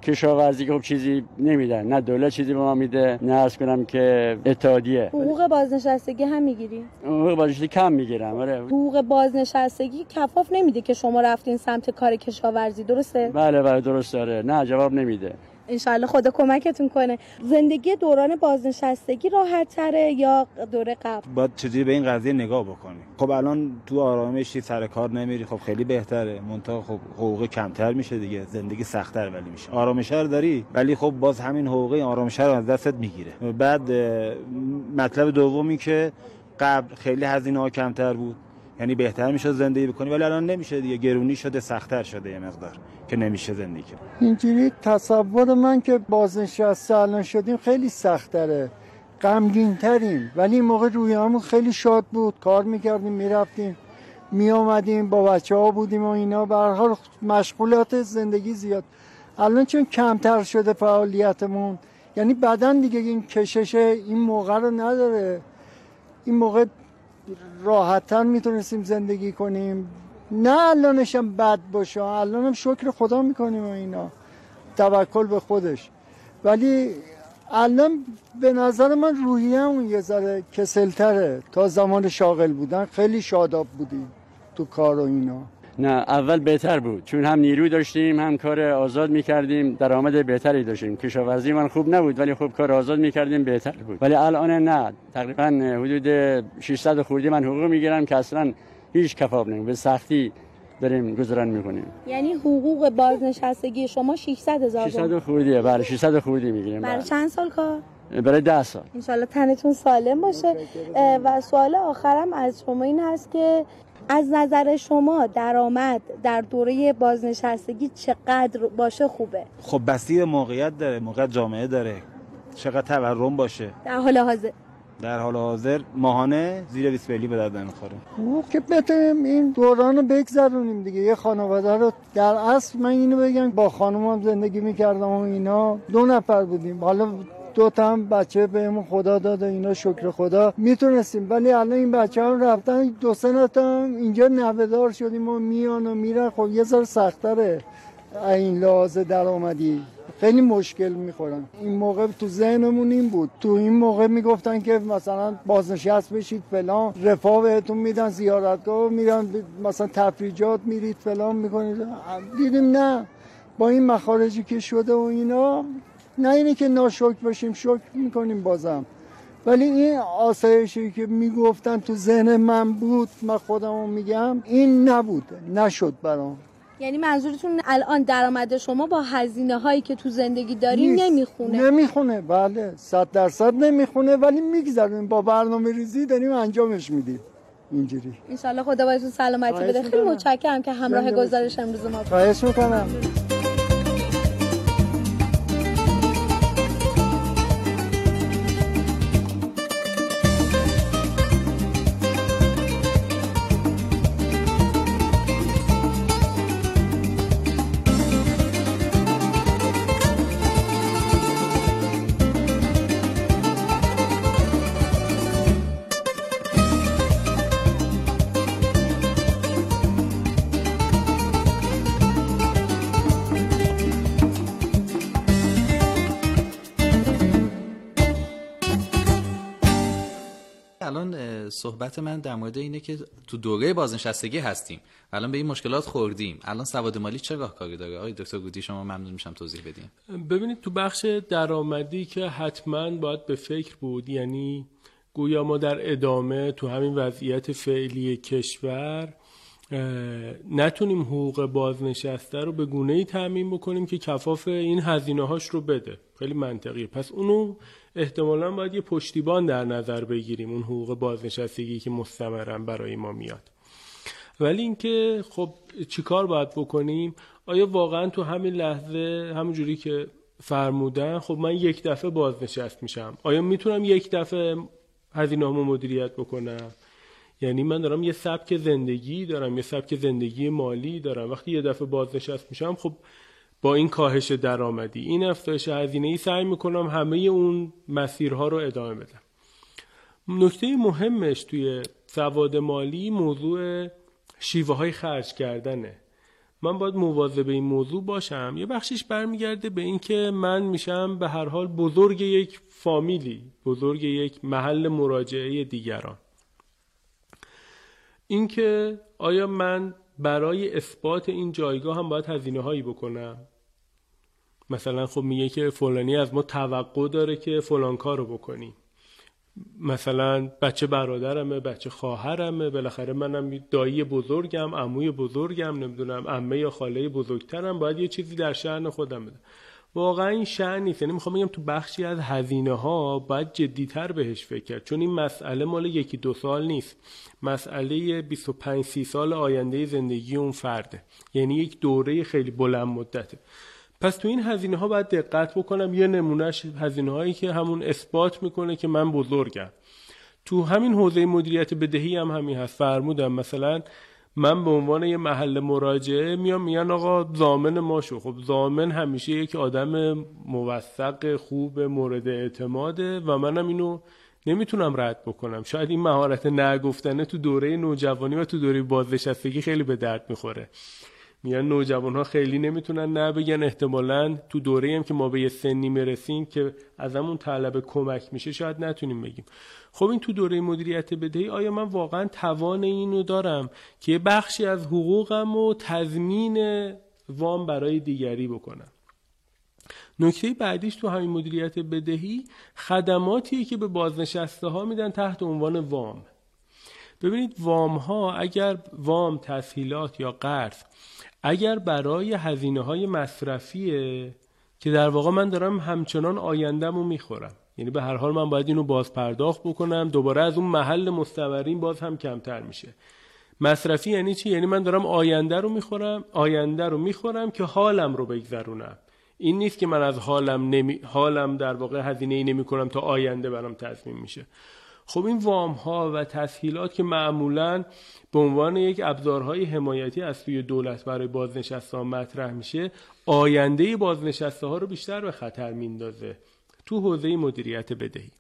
کشاورزی که خب چیزی نمیدن. نه دولت چیزی به ما میده نه از کنم که اتحادیه. حقوق بازنشستگی هم می‌گیری؟ حقوق بازنشستگی کم می‌گیرم آره. حقوق بازنشستگی کفاف نمیده که شما رفتین سمت کار کشاورزی درسته؟ بله بله درست داره نه جواب نمیده. انشالله خدا کمکتون کنه. زندگی دوران بازنشستگی راحت تره یا دوره قبل؟ باید چجوری به این قضیه نگاه بکنی؟ خب الان تو آرامشی سر کار نمیری خب خیلی بهتره. منتها خب حقوق کمتر میشه دیگه زندگی سختتر ولی میشه. آرامش رو داری؟ ولی خب باز همین حقوق آرامش رو از دستت می‌گیره. بعد مطلب دومی که قبل خیلی هزینه ها کمتر بود. یعنی بهتر میشه زندگی بکنی ولی الان نمیشه دیگه. گرونی شده سختتر شده یه مقدار که نمیشه زندگی. کرد اینجوری تصور من که بازنشسته الان شدیم خیلی سختره غمگین تریم ولی این موقع رویامون خیلی شاد بود. کار می‌کردیم می‌رفتیم می آمدیم با بچه ها بودیم و اینا. به حال مشغولات زندگی زیاد. الان چون کمتر شده فعالیتمون یعنی بدن دیگه این کشش این موقع رو نداره. این موقع راحتتر می‌تونستیم زندگی کنیم. نه الانشم بد باشه الانم شکر خدا می‌کنیم و اینا. توکل به خودش. ولی الان به نظر من روحیه اون یه ذره کسلتره. تا زمان شاغل بودن خیلی شاداب بودیم تو کار و اینا. نه اول بهتر بود. چون هم نیرو داشتیم هم کار آزاد می‌کردیم. درآمد بهتری داشتیم. کشاورزی من خوب نبود ولی خوب کار آزاد می‌کردیم بهتر بود. ولی الان نه. تقریبا حدود 600 خوردی من حقوق می‌گیرم که اصلا هیچ کفاب نمی به سختی داریم گذران می‌کنیم. یعنی حقوق بازنشستگی شما 600 هزار 600 خوردیه. بله 600 خوردی می‌گیریم. برای چند سال کار؟ برای ده سال. انشالله تنتون سالم باشه. و سوال آخرم از شما این هست که از نظر شما درآمد در دوره بازنشستگی چقدر باشه خوبه؟ خب بسیار موقعیت داره موقعیت جامعه داره. چقدر تورم باشه. در حال حاضر. در حال حاضر ماهانه زیر 20 میلیون به درد نمی‌خوره. خوب که بتونیم این دوران رو بگذرونیم دیگه. یه خانواده رو در اصل من اینو بگم با خانومم زندگی می‌کردم و اینا. دو نفر بودیم. حالا دو تا هم بچه بهمون خدا داده اینا شکر خدا. می‌تونستیم ولی الان این بچه هم رفتن دو سه هم اینجا نوهدار شدیم و میان و میرن. خب یه ذره سختره این لحاظ درآمدی. خیلی مشکل می‌خورن. این موقع تو ذهنمون این بود. تو این موقع می‌گفتن که مثلا بازنشست بشید فلان. رفاه بهتون میدن زیارتگاه میرن مثلا تفریجات میرید فلان می‌کنید. دیدیم نه. با این مخارجی که شده و اینا نه اینه که ناشکر باشیم شکر می‌کنیم بازم. ولی این آسایشی که می‌گفتن تو ذهن من بود من خودمو میگم این نبود نشد برام. یعنی منظورتون الان درآمد شما با هزینه هایی که تو زندگی داریم نمی‌خونه؟ نمی‌خونه بله. صد درصد نمی‌خونه ولی میگذرونیم. با برنامه ریزی داریم انجامش میدیم. اینجوری. انشالله خدا بایتون سلامتی بده. خیلی متشکرم که همراه گزارش امروز ما خواهش می‌کنم. صحبت من در مورد اینه که تو دوره بازنشستگی هستیم. الان به این مشکلات خوردیم. الان سواد مالی چه راهکاری داره؟ آقای دکتر گودی شما ممنون میشم توضیح بدیم ببینید تو بخش درآمدی که حتما باید به فکر بود یعنی گویا ما در ادامه تو همین وضعیت فعلی کشور نتونیم حقوق بازنشسته رو به گونه ای تعمین بکنیم که کفاف این هزینه هاش رو بده. خیلی منطقیه. پس اونو احتمالا باید یه پشتیبان در نظر بگیریم اون حقوق بازنشستگی که مستمرن برای ما میاد. ولی اینکه خب چیکار باید بکنیم؟ آیا واقعا تو همین لحظه همونجوری که فرمودن خب من یک دفعه بازنشست میشم. آیا می‌تونم یک دفعه هزینه مدیریت بکنم؟ یعنی من دارم یه سبک زندگی دارم یه سبک زندگی مالی دارم. وقتی یه دفعه بازنشست میشم خب با این کاهش درآمدی. این افزایش هزینه ای سعی می‌کنم همه اون مسیرها رو ادامه بدم. نکته مهمش توی سواد مالی موضوع شیوه های خرج کردنه. من باید مواظب این موضوع باشم. یه بخشش برمیگرده به اینکه من میشم به هر حال بزرگ یک فامیلی بزرگ یک محل مراجعه دیگران. اینکه آیا من برای اثبات این جایگاه هم باید هزینه هایی بکنم؟ مثلا خب میگه که فلانی از ما توقع داره که فلان کارو بکنیم مثلا بچه برادرمه بچه خواهرمه بالاخره منم دایی بزرگم عموی بزرگم نمی‌دونم عمه یا خاله بزرگترم باید یه چیزی در شأن خودم بده. واقعا این شأن نیست. یعنی می‌خوام بگم تو بخشی از هزینه ها باید جدیتر بهش فکر کرد. چون این مسئله مال یکی دو سال نیست. مسئله 25 30 سال آینده زندگی اون فرده. یعنی یک دوره خیلی بلند مدته. پس تو این هزینه ها باید دقت بکنم یه نمونهش هزینه هایی که همون اثبات می‌کنه که من بزرگم. تو همین حوزه مدیریت بدهی هم همین هست. فرمودم مثلا من به عنوان یه محل مراجعه میام میگن آقا زامن ما شو. خب زامن همیشه یک آدم موثق خوب مورد اعتماده و منم اینو نمی‌تونم رد بکنم. شاید این مهارت نگفتنه تو دوره نوجوانی و تو دوره بازنشستگی خیلی به درد می‌خوره. میگن نوجوان ها خیلی نمی‌تونن نه بگن احتمالا تو دوره هم که ما به یه سنی می‌رسیم که از همون طلب کمک میشه شاید نتونیم بگیم. خب این تو دوره مدیریت بدهی آیا من واقعا توان اینو دارم که بخشی از حقوقم و تضمین وام برای دیگری بکنم؟ نکته بعدیش تو همین مدیریت بدهی خدماتیه که به بازنشسته ها میدن تحت عنوان وام. ببینید وام ها اگر وام تسهیلات یا قرض اگر برای هزینه های مصرفیه که در واقع من دارم همچنان آیندم رو می‌خورم. یعنی به هر حال من باید اینو باز پرداخت بکنم دوباره از اون محل مستمرین باز هم کمتر میشه. مصرفی یعنی چی؟ یعنی من دارم آینده رو می‌خورم آینده رو می‌خورم که حالم رو بگذرونم. این نیست که من از حالم نمی... حالم در واقع هزینه ای نمی کنم تا آینده برام تضمین میشه. خب این وام ها و تسهیلات که معمولا به عنوان یک ابزارهای حمایتی از سوی دولت برای بازنشسته مطرح میشه آینده بازنشسته ها رو بیشتر به خطر میندازه تو حوزه مدیریت بدهی.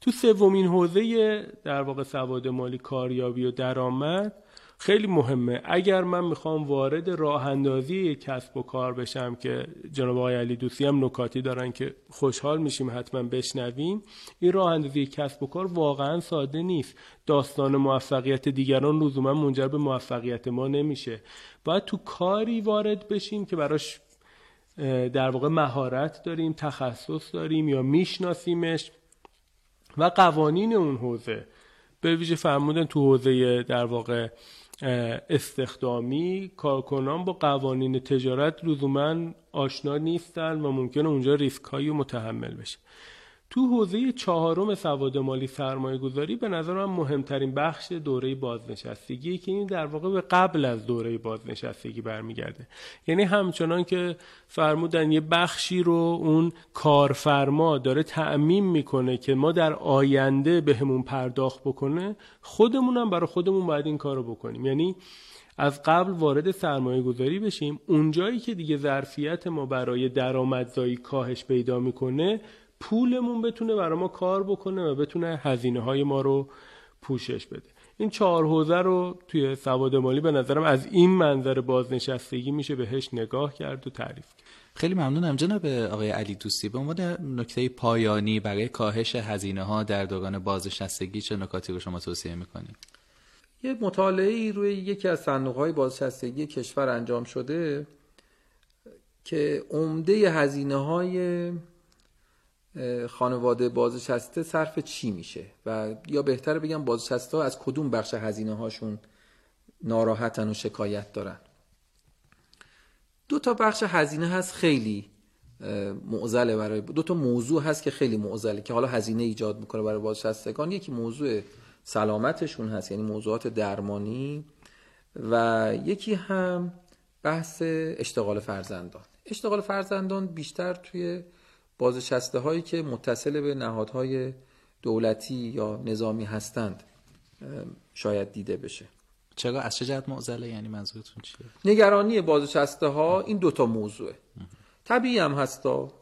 تو سومین حوزه در واقع سواد مالی کاریابی و درآمد خیلی مهمه. اگر من می‌خوام وارد راه اندازی کسب و کار بشم که جناب آقای علی دوستی هم نکاتی دارن که خوشحال میشیم حتما بشنویم این راه اندازی کسب و کار واقعا ساده نیست. داستان موفقیت دیگران لزوما منجر به موفقیت ما نمیشه. باید تو کاری وارد بشیم که براش در واقع مهارت داریم تخصص داریم یا میشناسیمش و قوانین اون حوزه. به ویژه فرمودن تو حوزه در واقع استخدامی کارکنان با قوانین تجارت لزوما آشنا نیستن و ممکنه اونجا ریسک هایی متحمل بشه. تو حوزه چهارم سواد مالی سرمایه گذاری به نظر من مهمترین بخش دوره بازنشستگی که این در واقع به قبل از دوره بازنشستگی برمیگرده. یعنی همچنان که فرمودن یه بخشی رو اون کارفرما داره تعمین می‌کنه که ما در آینده بهمون پرداخت بکنه خودمونم برای خودمون باید این کارو بکنیم. یعنی از قبل وارد سرمایه گذاری بشیم اونجایی که دیگه ظرفیت ما برای درآمدزایی کاهش پیدا می‌کنه پولمون بتونه برای ما کار بکنه و بتونه هزینه های ما رو پوشش بده. این چهار حوزه رو توی سواد مالی به نظرم از این منظر بازنشستگی میشه بهش نگاه کرد و تعریف کرد. خیلی ممنونم جناب آقای علی دوستی. به عنوان نکته پایانی برای کاهش هزینه ها در دوران بازنشستگی چه نکاتی رو شما توصیه می‌کنید؟ یه مطالعه ای روی یکی از صندوق های بازنشستگی کشور انجام شده که عمده هزینه های خانواده بازنشسته صرف چی میشه؟ و یا بهتره بگم بازنشسته ها از کدوم بخش هزینه هاشون ناراحتن و شکایت دارن؟ دو تا بخش هزینه هست خیلی معضله برای دو تا موضوع هست که خیلی معضله که حالا هزینه ایجاد می‌کنه برای بازنشستگان. یکی موضوع سلامتشون هست یعنی موضوعات درمانی. و یکی هم بحث اشتغال فرزندان. اشتغال فرزندان بیشتر توی بازنشسته هایی که متصل به نهادهای دولتی یا نظامی هستند شاید دیده بشه. چرا؟ از چه جهت معضله؟ یعنی منظورتون چیه؟ نگرانی بازنشسته ها این دوتا موضوعه. طبیعی هم هستا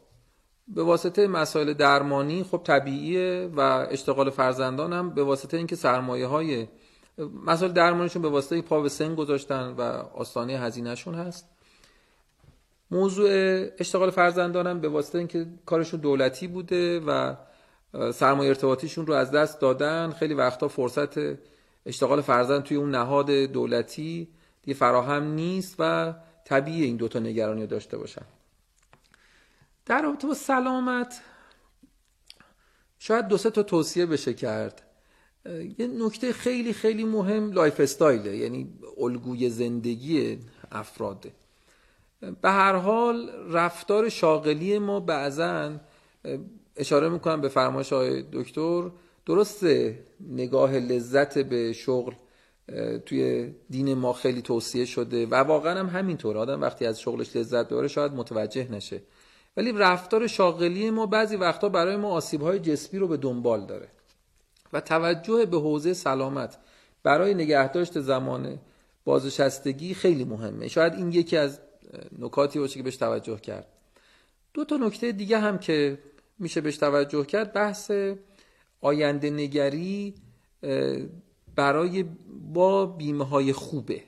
به واسطه مسائل درمانی خب طبیعیه و اشتغال فرزندان هم به واسطه اینکه سرمایه های مسائل درمانیشون به واسطه پا به سن گذاشتن و آستانه هزینهشون هست. موضوع اشتغال فرزندانم به واسطه اینکه کارشون دولتی بوده و سرمایه ارتباطیشون رو از دست دادن خیلی وقتا فرصت اشتغال فرزند توی اون نهاد دولتی دیگه فراهم نیست و طبیعی این دوتا نگرانی رو داشته باشن. در رابطه با سلامت شاید دو سه تا توصیه بشه کرد. یه نکته خیلی خیلی مهم lifestyle ه یعنی الگوی زندگی افراده. به هر حال رفتار شغلی ما بعضا اشاره می‌کنم به فرمایش های دکتر درسته نگاه لذت به شغل توی دین ما خیلی توصیه شده و واقعا هم همینطور. آدم وقتی از شغلش لذت ببره شاید متوجه نشه. ولی رفتار شاغلی ما بعضی وقتا برای ما آسیب های جسمی رو به دنبال داره و توجه به حوزه سلامت برای نگهداشت زمان بازنشستگی خیلی مهمه. شاید این یکی از نکاتی باشه که بهش توجه کرد. دو تا نکته دیگه هم که میشه بهش توجه کرد بحث آینده نگری برای با بیمه های خوبه.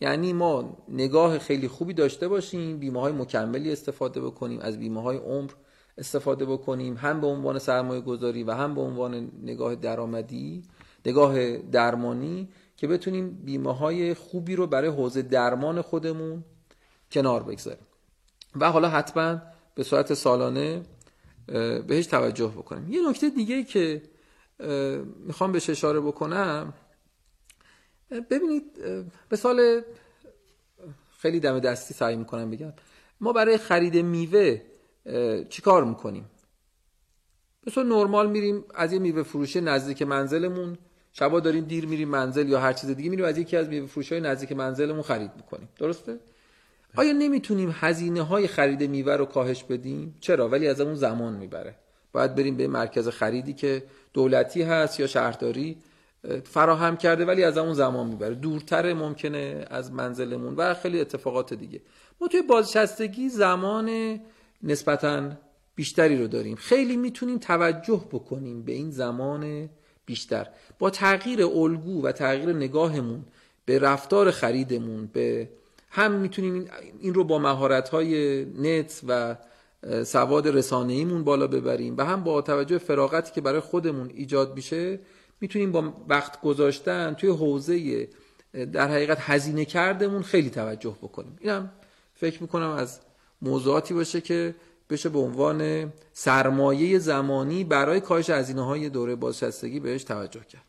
یعنی ما نگاه خیلی خوبی داشته باشیم بیمه های مکملی استفاده بکنیم از بیمه های عمر استفاده بکنیم هم به عنوان سرمایه گذاری و هم به عنوان نگاه درآمدی نگاه درمانی. که بتونیم بیمه های خوبی رو برای حوزه درمان خودمون کنار بگذاریم. و حالا حتما به صورت سالانه بهش توجه بکنیم. یه نکته دیگه که می‌خوام بهش اشاره بکنم ببینید مثال خیلی دم دستی سعی می‌کنم بگم. ما برای خرید میوه چیکار می‌کنیم؟ مثلا نرمال میریم از یه میوه فروشی نزدیک منزلمون شبا داریم دیر میریم منزل یا هر چیز دیگه میریم از یکی از میوه فروشای نزدیک منزلمون خرید می‌کنیم. درسته؟ آیا نمی‌تونیم هزینه های خرید میوه رو کاهش بدیم؟ چرا؟ ولی از اون زمان می‌بره. باید بریم به مرکز خریدی که دولتی هست یا شهرداری فراهم کرده ولی از اون زمان می‌بره. دورتر ممکنه از منزلمون و خیلی اتفاقات دیگه. ما توی بازنشستگی زمان نسبتا بیشتری رو داریم. خیلی می‌تونیم توجه بکنیم به این زمان بیشتر. با تغییر الگو و تغییر نگاهمون به رفتار خریدمون به هم می‌تونیم این رو با مهارت های نت و سواد رسانه ایمون بالا ببریم و هم با توجه فراغتی که برای خودمون ایجاد میشه می‌تونیم با وقت گذاشتن توی حوزه در حقیقت هزینه کردمون خیلی توجه بکنیم. اینم فکر می‌کنم از موضوعاتی باشه که بشه به عنوان سرمایه زمانی برای کاهش هزینه های دوره بازنشستگی بهش توجه کرد.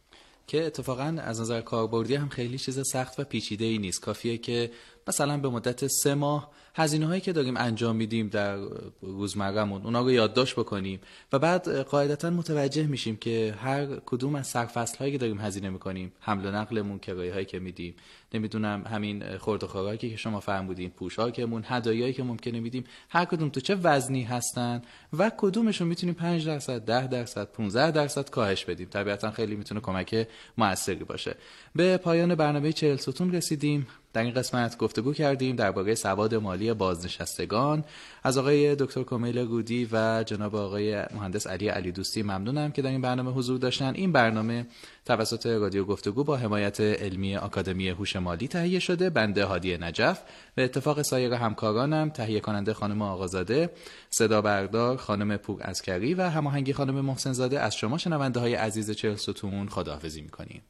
که اتفاقا از نظر کاربردی هم خیلی چیز سخت و پیچیده ای نیست. کافیه که مثلا به مدت سه ماه هزینه هایی که داریم انجام میدیم در روزمرهمون اونا رو یادداشت بکنیم و بعد قاعدتا متوجه میشیم که هر کدوم از سرفصل هایی که داریم هزینه می‌کنیم حمل و نقلمون کرایه هایی که میدیم نمی‌دونم همین خورد و خوراکی که شما فرمودین پوشاکمون هدایایی که ممکنه میدیم هر کدوم تو چه وزنی هستن و کدومشون می‌تونیم 5 درصد 10 درصد 15 درصد کاهش بدیم. طبیعتا خیلی می‌تونه کمک موثری باشه. به پایان برنامه 40 ستون رسیدیم. در این قسمت گفتگو کردیم درباره سواد مالی بازنشستگان. از آقای دکتر کمیل رودی و جناب آقای مهندس علی علی دوستی ممنونم که در این برنامه حضور داشتن. این برنامه توسط رادیو گفتگو با حمایت علمی آکادمی هوش مالی تهیه شده. بنده هادی نجف. و اتفاق سایر همکارانم تهیه کننده خانم آقازاده صدا بردار خانم پور اسکری و هماهنگی خانم محسن زاده از شما شنونده های عزیز چهل ستون خداحافظی می‌کنیم.